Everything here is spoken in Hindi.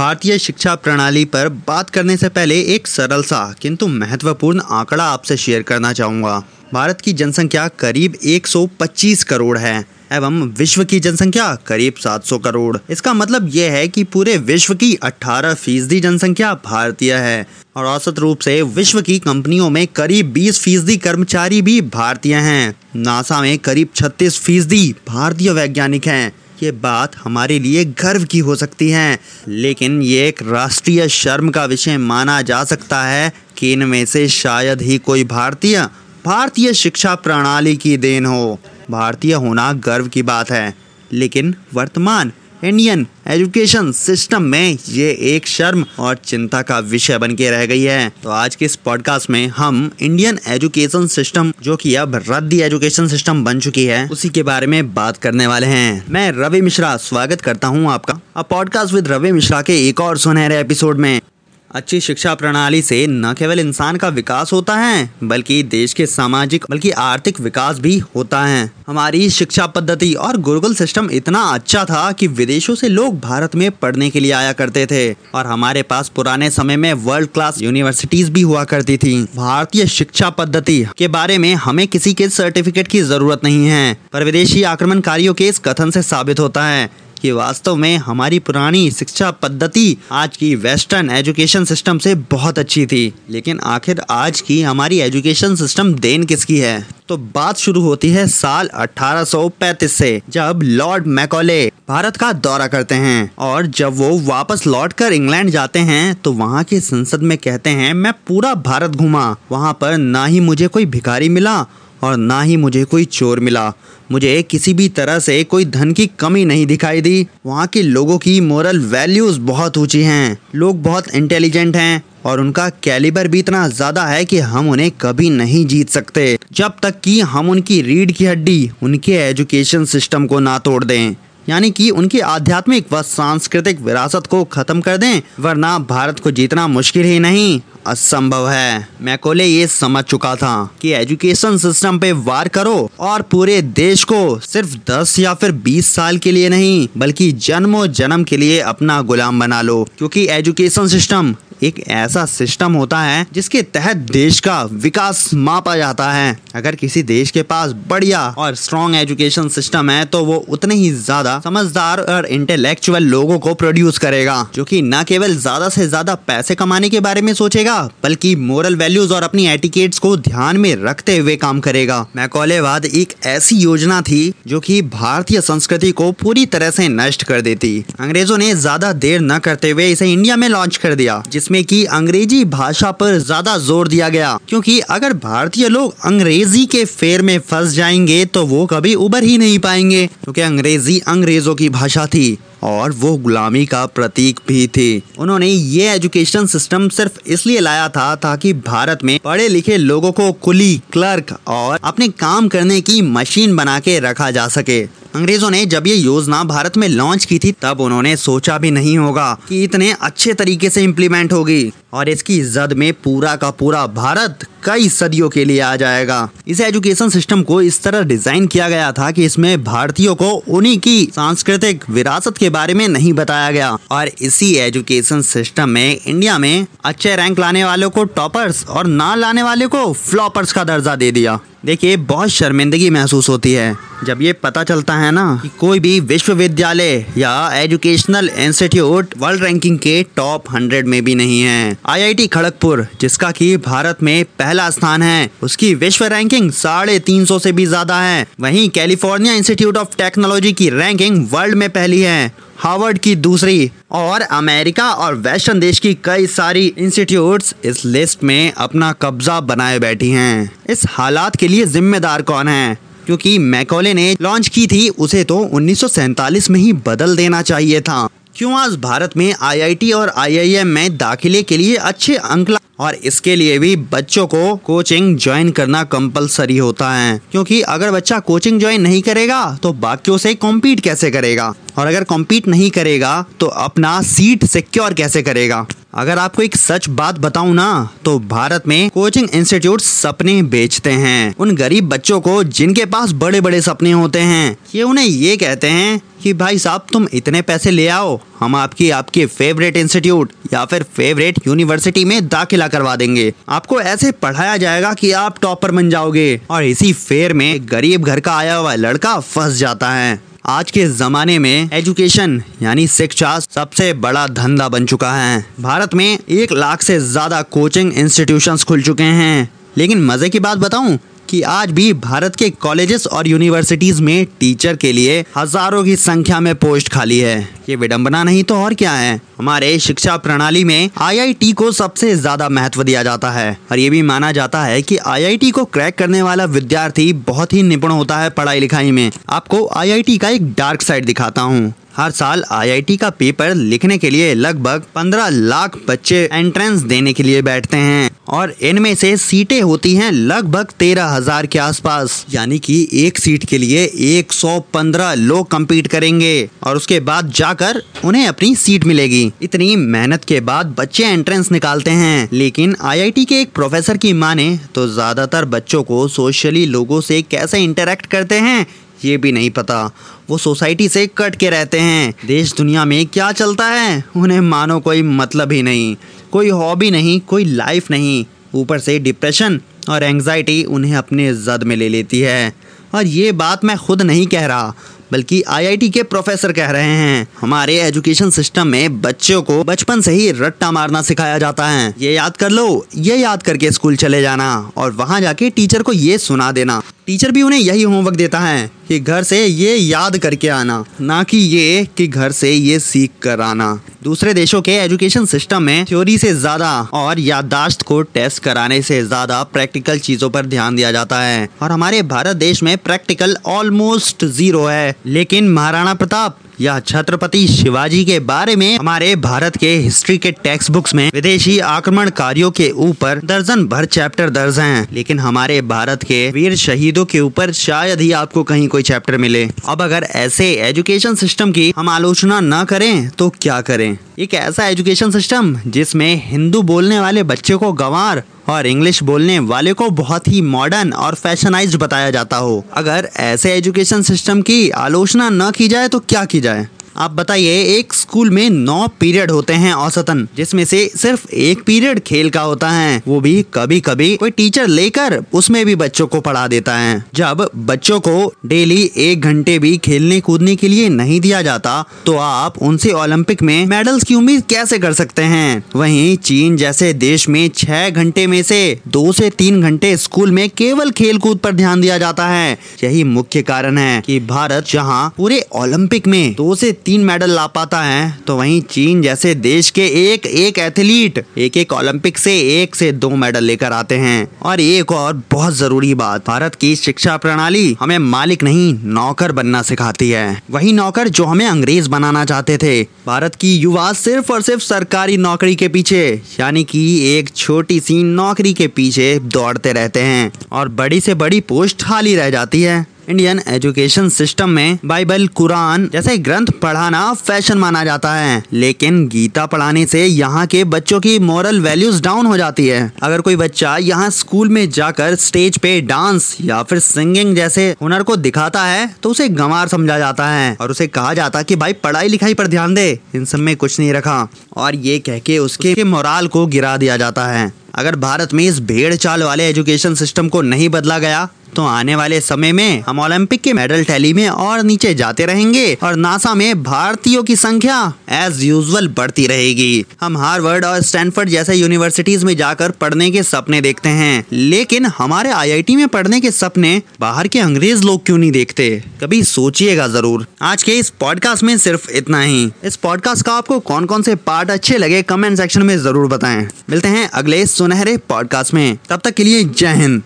भारतीय शिक्षा प्रणाली पर बात करने से पहले एक सरल सा, किंतु महत्वपूर्ण आंकड़ा आपसे शेयर करना चाहूँगा। भारत की जनसंख्या करीब 125 करोड़ है, एवं विश्व की जनसंख्या करीब 700 करोड़। इसका मतलब यह है कि पूरे विश्व की 18 फ़ीसदी जनसंख्या भारतीय है, और औसत रूप से विश्व की कंपनियों में करीब 20 फ़ीसदी कर्मचारी भी भारतीय हैं। नासा में करीब 36 फ़ीसदी भारतीय वैज्ञानिक हैं। ये बात हमारे लिए गर्व की हो सकती है। लेकिन ये एक राष्ट्रीय शर्म का विषय माना जा सकता है कि इनमें से शायद ही कोई भारतीय भारतीय शिक्षा प्रणाली की देन हो। भारतीय होना गर्व की बात है, लेकिन वर्तमान इंडियन एजुकेशन सिस्टम में ये एक शर्म और चिंता का विषय बन के रह गई है। तो आज के इस पॉडकास्ट में हम इंडियन एजुकेशन सिस्टम जो कि अब रद्दी एजुकेशन सिस्टम बन चुकी है, उसी के बारे में बात करने वाले हैं। मैं रवि मिश्रा, स्वागत करता हूँ आपका। अब पॉडकास्ट विद रवि मिश्रा के एक और सुनहरे एपिसोड में। अच्छी शिक्षा प्रणाली से न केवल इंसान का विकास होता है, बल्कि देश के सामाजिक, बल्कि आर्थिक विकास भी होता है। हमारी शिक्षा पद्धति और गुरुकुल सिस्टम इतना अच्छा था कि विदेशों से लोग भारत में पढ़ने के लिए आया करते थे, और हमारे पास पुराने समय में वर्ल्ड क्लास यूनिवर्सिटीज भी हुआ करती थी। भारतीय शिक्षा पद्धति के बारे में हमें किसी के सर्टिफिकेट की ज़रूरत नहीं है, पर विदेशी आक्रमणकारियों के इस कथन से साबित होता है कि वास्तव में हमारी पुरानी शिक्षा पद्धति आज की वेस्टर्न एजुकेशन सिस्टम से बहुत अच्छी थी। लेकिन आखिर आज की हमारी एजुकेशन सिस्टम देन किसकी है? तो बात शुरू होती है साल 1835 से जब लॉर्ड मैकॉले भारत का दौरा करते हैं और जब वो वापस लौट कर इंग्लैंड जाते हैं तो वहाँ की संसद में कहते हैं, मैं पूरा भारत घूमा। वहाँ पर ना ही मुझे कोई भिखारी मिला और ना ही मुझे कोई चोर मिला। मुझे किसी भी तरह से कोई धन की कमी नहीं दिखाई दी। वहाँ के लोगों की मोरल वैल्यूज़ बहुत ऊँची हैं। लोग बहुत इंटेलिजेंट हैं और उनका कैलिबर भी इतना ज़्यादा है कि हम उन्हें कभी नहीं जीत सकते। जब तक कि हम उनकी रीढ़ की हड्डी, उनके एजुकेशन सिस्टम को ना तोड़ दें। यानी कि उनकी आध्यात्मिक व सांस्कृतिक विरासत को खत्म कर दें, वरना भारत को जीतना मुश्किल ही नहीं। असंभव है। मैकोले ये समझ चुका था कि एजुकेशन सिस्टम पे वार करो और पूरे देश को सिर्फ़ 10 या फिर 20 साल के लिए नहीं, बल्कि जन्मों जन्म के लिए अपना गुलाम बना लो, क्योंकि एजुकेशन सिस्टम एक ऐसा सिस्टम होता है जिसके तहत देश का विकास मापा जाता है। अगर किसी देश के पास बढ़िया और स्ट्रॉन्ग एजुकेशन सिस्टम है तो वो उतने ही ज़्यादा समझदार और इंटेलेक्चुअल लोगों को प्रोड्यूस करेगा, जो कि न केवल ज़्यादा से ज़्यादा पैसे कमाने के बारे में सोचेगा, बल्कि मोरल वैल्यूज़ और अपनी एटिकेट्स को ध्यान में रखते हुए काम करेगा। मैकौलेवाद एक ऐसी योजना थी, जो कि भारतीय संस्कृति को पूरी तरह से नष्ट कर देती। अंग्रेज़ों ने ज़्यादा देर न करते हुए इसे इंडिया में लॉन्च कर दिया जिस जिसमें कि अंग्रेज़ी भाषा पर ज़्यादा ज़ोर दिया गया, क्योंकि अगर भारतीय लोग अंग्रेज़ी के फेर में फंस जाएँगे तो वो कभी उबर ही नहीं पाएँगे, क्योंकि अंग्रेज़ी अंग्रेज़ों की भाषा थी और वो गुलामी का प्रतीक भी थे। उन्होंने ये एजुकेशन सिस्टम सिर्फ़ इसलिए लाया था ताकि भारत में पढ़े लिखे लोगों को कुली, क्लर्क और अपने काम करने की मशीन बना के रखा जा सके। अंग्रेज़ों ने जब ये योजना भारत में लॉन्च की थी, तब उन्होंने सोचा भी नहीं होगा कि इतने अच्छे तरीके से इम्प्लीमेंट होगी। और इसकी जद में पूरा का पूरा भारत कई सदियों के लिए आ जाएगा। इस एजुकेशन सिस्टम को इस तरह डिज़ाइन किया गया था कि इसमें भारतीयों को उन्हीं की सांस्कृतिक विरासत के बारे में नहीं बताया गया। और इसी एजुकेशन सिस्टम में इंडिया में अच्छे रैंक लाने वालों को टॉपर्स और ना लाने वाले को फ्लॉपर्स का दर्जा दे दिया। देखिए, बहुत शर्मिंदगी महसूस होती है। जब ये पता चलता है ना कि कोई भी विश्वविद्यालय या एजुकेशनल इंस्टीट्यूट वर्ल्ड रैंकिंग के टॉप हंड्रेड में भी नहीं है। आईआईटी खड़गपुर, जिसका कि भारत में पहला स्थान है, उसकी विश्व रैंकिंग साढ़े तीन सौ से भी ज़्यादा है। वहीं कैलिफ़ोर्निया इंस्टीट्यूट ऑफ़ टेक्नोलॉजी की रैंकिंग वर्ल्ड में पहली है। हार्वर्ड की दूसरी और अमेरिका और वेस्टर्न देश की कई सारी इंस्टीट्यूट्स इस लिस्ट में अपना कब्जा बनाए बैठी हैं। इस हालात के लिए जिम्मेदार कौन है? क्योंकि मैकोले ने लॉन्च की थी, उसे तो उन्नीस में ही बदल देना चाहिए था। क्यों आज भारत में आईआईटी और आईआईएम में दाखिले के लिए अच्छे अंक और इसके लिए भी बच्चों को कोचिंग ज्वाइन करना कंपलसरी होता है। क्योंकि अगर बच्चा कोचिंग ज्वाइन नहीं करेगा तो बाकियों से कॉम्पीट कैसे करेगा? और अगर कॉम्पीट नहीं करेगा तो अपना सीट सिक्योर कैसे करेगा? अगर आपको एक सच बात बताऊँ ना तो भारत में कोचिंग इंस्टीट्यूट सपने बेचते हैं। उन गरीब बच्चों को जिनके पास बड़े बड़े सपने होते हैं, ये उन्हें ये कहते हैं कि, भाई साहब, तुम इतने पैसे ले आओ हम आपकी आपके फेवरेट इंस्टीट्यूट या फिर फेवरेट यूनिवर्सिटी में दाखिला करवा देंगे। आपको ऐसे पढ़ाया जाएगा कि आप टॉपर बन जाओगे। और इसी फेयर में गरीब घर का आया हुआ लड़का फंस जाता है। आज के जमाने में एजुकेशन यानी शिक्षा सबसे बड़ा धंधा बन चुका है। भारत में एक लाख से ज़्यादा कोचिंग इंस्टीट्यूशंस खुल चुके हैं। लेकिन मज़े की बात बताऊँ कि आज भी भारत के कॉलेजेस और यूनिवर्सिटीज में टीचर के लिए हज़ारों की संख्या में पोस्ट खाली है। ये विडंबना नहीं तो और क्या है? हमारे शिक्षा प्रणाली में आईआईटी को सबसे ज़्यादा महत्व दिया जाता है और ये भी माना जाता है कि आईआईटी को क्रैक करने वाला विद्यार्थी बहुत ही निपुण होता है पढ़ाई लिखाई में। आपको आईआईटी का एक डार्क साइड दिखाता हूँ। हर साल आईआईटी का पेपर लिखने के लिए लगभग 15 लाख बच्चे एंट्रेंस देने के लिए बैठते हैं और इनमें से सीटें होती हैं लगभग तेरह हज़ार के आसपास। यानी कि एक सीट के लिए 115 लोग कम्पीट करेंगे और उसके बाद जाकर उन्हें अपनी सीट मिलेगी। इतनी मेहनत के बाद बच्चे एंट्रेंस निकालते हैं। लेकिन आईआईटी के एक प्रोफेसर की माने तो ज़्यादातर बच्चों को सोशली लोगों से कैसे इंटरेक्ट करते हैं ये भी नहीं पता। वो सोसाइटी से कट के रहते हैं। देश दुनिया में क्या चलता है? उन्हें मानो कोई मतलब ही नहीं। कोई हॉबी नहीं, कोई लाइफ नहीं। ऊपर से डिप्रेशन और एंग्जाइटी उन्हें अपने जद में ले लेती है। और ये बात मैं खुद नहीं कह रहा। बल्कि आईआईटी के प्रोफेसर कह रहे हैं, हमारे एजुकेशन सिस्टम में बच्चों को बचपन से ही रट्टा मारना सिखाया जाता है। ये याद कर लो, ये याद करके स्कूल चले जाना और वहाँ जाके टीचर को ये सुना देना। टीचर भी उन्हें यही होमवर्क देता है कि घर से ये याद करके आना, ना कि ये कि घर से ये सीख कर आना। दूसरे देशों के एजुकेशन सिस्टम में थ्योरी से ज़्यादा और याददाश्त को टेस्ट कराने से ज़्यादा प्रैक्टिकल चीज़ों पर ध्यान दिया जाता है। और हमारे भारत देश में प्रैक्टिकल ऑलमोस्ट ज़ीरो है। लेकिन महाराणा प्रताप या छत्रपति शिवाजी के बारे में हमारे भारत के हिस्ट्री के टेक्स्ट बुक्स में विदेशी आक्रमणकारियों के ऊपर दर्जन भर चैप्टर दर्ज हैं। लेकिन हमारे भारत के वीर शहीदों के ऊपर शायद ही आपको कहीं कोई चैप्टर मिले। अब अगर ऐसे एजुकेशन सिस्टम की हम आलोचना न करें तो क्या करें? एक ऐसा एजुकेशन सिस्टम जिसमें हिंदू बोलने वाले बच्चे को गंवार और इंग्लिश बोलने वाले को बहुत ही मॉडर्न और फैशनाइज बताया जाता हो। अगर ऐसे एजुकेशन सिस्टम की आलोचना न की जाए तो क्या की जाए? आप बताइए, एक स्कूल में नौ पीरियड होते हैं औसतन, जिसमें से सिर्फ़ एक पीरियड खेल का होता है। वो भी कभी कभी कोई टीचर लेकर, उसमें भी बच्चों को पढ़ा देता है। जब बच्चों को डेली एक घंटे भी खेलने कूदने के लिए नहीं दिया जाता तो आप उनसे ओलंपिक में मेडल्स की उम्मीद कैसे कर सकते हैं? वहीं चीन जैसे देश में छह घंटे में से दो से तीन घंटे स्कूल में केवल खेल कूद पर ध्यान दिया जाता है। यही मुख्य कारण है कि भारत जहाँ पूरे ओलंपिक में दो से तीन मेडल ला पाता है तो वहीं चीन जैसे देश के एक एक एथलीट, एक एक ओलंपिक से एक से दो मेडल लेकर आते हैं। और एक और बहुत ज़रूरी बात, भारत की शिक्षा प्रणाली हमें मालिक नहीं, नौकर बनना सिखाती है। वही नौकर जो हमें अंग्रेज़ बनाना चाहते थे। भारत की युवा सिर्फ़ और सिर्फ़ सरकारी नौकरी के पीछे, यानी कि एक छोटी सी नौकरी के पीछे दौड़ते रहते हैं। और बड़ी से बड़ी पोस्ट खाली रह जाती है। इंडियन एजुकेशन सिस्टम में बाइबल कुरान जैसे ग्रंथ पढ़ाना फ़ैशन माना जाता है। लेकिन गीता पढ़ाने से यहाँ के बच्चों की मॉरल वैल्यूज़ डाउन हो जाती है। अगर कोई बच्चा यहाँ स्कूल में जाकर स्टेज पे डांस या फिर सिंगिंग जैसे हुनर को दिखाता है तो उसे गंवार समझा जाता है और उसे कहा जाता है कि, भाई पढ़ाई लिखाई पर ध्यान दे। इन सब में कुछ नहीं रखा। और ये कह के उसके मोराल को गिरा दिया जाता है। अगर भारत में इस भेड़ चाल वाले एजुकेशन सिस्टम को नहीं बदला गया तो आने वाले समय में हम ओलंपिक के मेडल टैली में और नीचे जाते रहेंगे और नासा में भारतीयों की संख्या एज यूजल बढ़ती रहेगी। हम हार्वर्ड और स्टैनफोर्ड जैसे यूनिवर्सिटीज में जाकर पढ़ने के सपने देखते हैं। लेकिन हमारे आईआईटी में पढ़ने के सपने बाहर के अंग्रेज़ लोग क्यों नहीं देखते? कभी सोचिएगा ज़रूर। आज के इस पॉडकास्ट में सिर्फ़ इतना ही। इस पॉडकास्ट का आपको कौन कौन से पार्ट अच्छे लगे कमेंट सेक्शन में ज़रूर बताएँ। मिलते हैं अगले सुनहरे पॉडकास्ट में। तब तक के लिए जय हिंद।